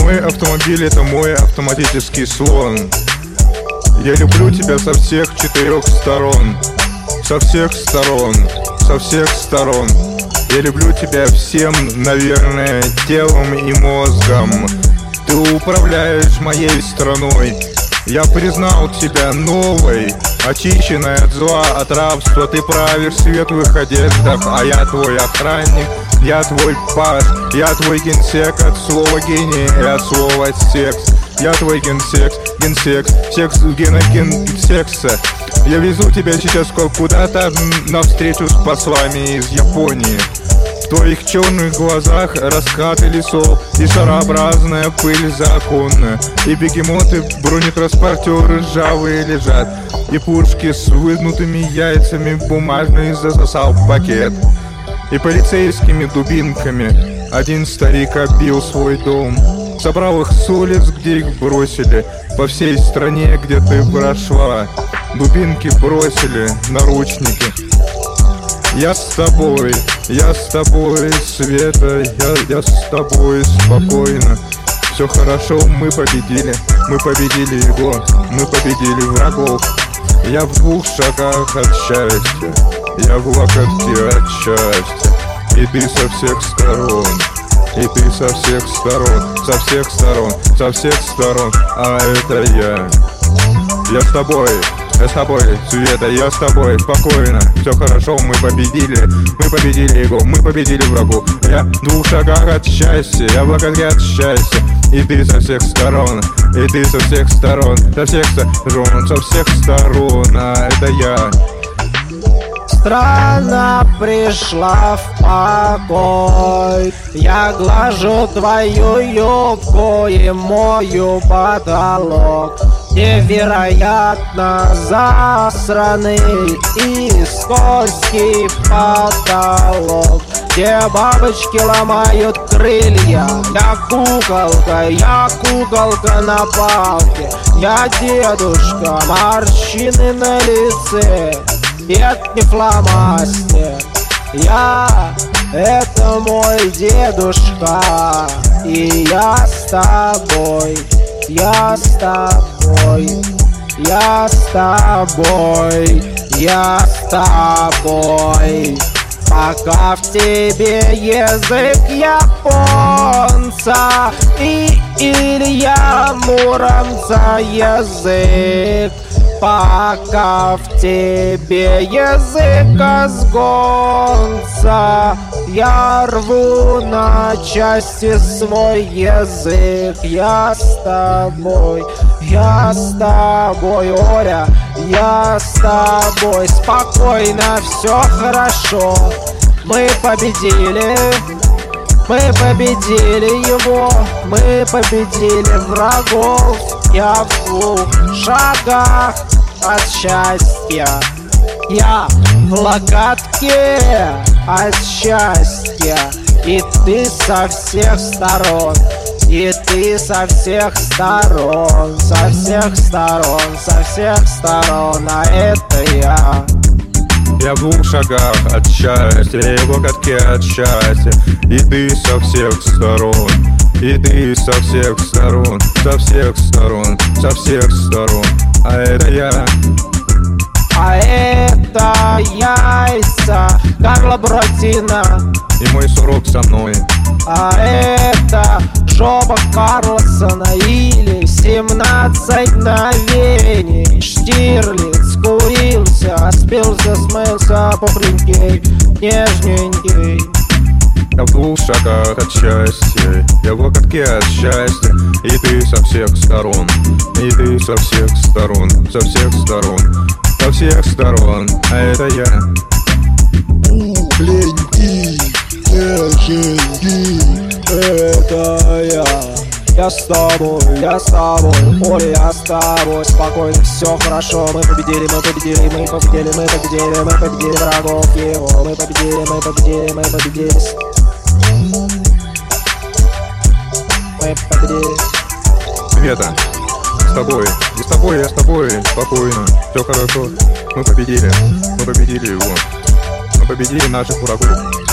Мой автомобиль это мой автоматический слон. Я люблю тебя со всех четырех сторон. Со всех сторон, со всех сторон. Я люблю тебя всем, наверное, телом и мозгом. Ты управляешь моей страной. Я признал тебя новой Очищенная от зла, от рабства. Ты правишь в светлых одеждах А я твой охранник я твой паш, я твой генсек от слова гений и от слова секс. Я твой генсек, генсек, секс, геноген секса. Я везу тебя сейчас куда-то навстречу с послами из Японии. В твоих черных глазах раскаты лесов И шарообразная пыль законная И бегемоты, бронетранспортеры ржавые лежат. И пушки с выгнутыми яйцами бумажный засосал пакет и полицейскими дубинками. Один старик оббил свой дом. Собрал их с улиц, где их бросили. По всей стране, где ты прошла. Дубинки бросили, наручники. Я с тобой, я с тобой, Света Я, я с тобой спокойно. Все хорошо, мы победили, мы победили его, мы победили врагов. Я в двух шагах от счастья, я в локотке от счастья И ты со всех сторон. И ты со всех сторон. Со всех сторон, со всех сторон. А это я. Я с тобой. Я с тобой, Света, я с тобой, спокойно. Все хорошо, мы победили. Мы победили его, мы победили врагу. Я в двух шагах от счастья. Я в локотке от счастья. И ты со всех сторон. И ты со всех сторон. Со всех сторон, со всех сторон. А это я Страна пришла в покой. Я глажу твою юбку и мою потолок. Невероятно засранный и скользкий потолок. Где бабочки ломают крылья? Я куколка, я куколка на палке. Я дедушка, морщины на лице это не фломастер. Я — это мой дедушка И я с тобой, я с тобой Я с тобой, я с тобой. Пока в тебе язык японца И Илья Муромца язык Пока в тебе язык сгонца Я рву на части свой язык. Я с тобой, я с тобой, Оля Я с тобой, спокойно, все хорошо. Мы победили мы победили его, мы победили врагов Я в двух шагах от счастья. Я в локотке от счастья. И ты со всех сторон и ты со всех сторон, со всех сторон, со всех сторон, а это я. Я в двух шагах от счастья, я в локотке от счастья. И ты со всех сторон, и ты со всех сторон, со всех сторон, со всех сторон. А это я. А это яйца Карла Буратино. И мой сурок со мной. А это жопа Карлсона Или 17 мгновений Штирлиц курился Спился, смылся пухленький Нежненький я в двух шагах от счастья Я в локотке от счастья. И ты со всех сторон И ты со всех сторон Со всех сторон со всех сторон, а это я. Неженький, это я. Я с тобой, я с тобой, Оля, я с тобой. Спокойно, все хорошо, мы победили, мы победили, мы победили, мы победили, мы победили врагов его. Мы победили, мы победили Мы победили Света, с тобой. И с тобой, я с тобой. Спокойно. Все хорошо. Мы победили. Мы победили его. Мы победили наших врагов.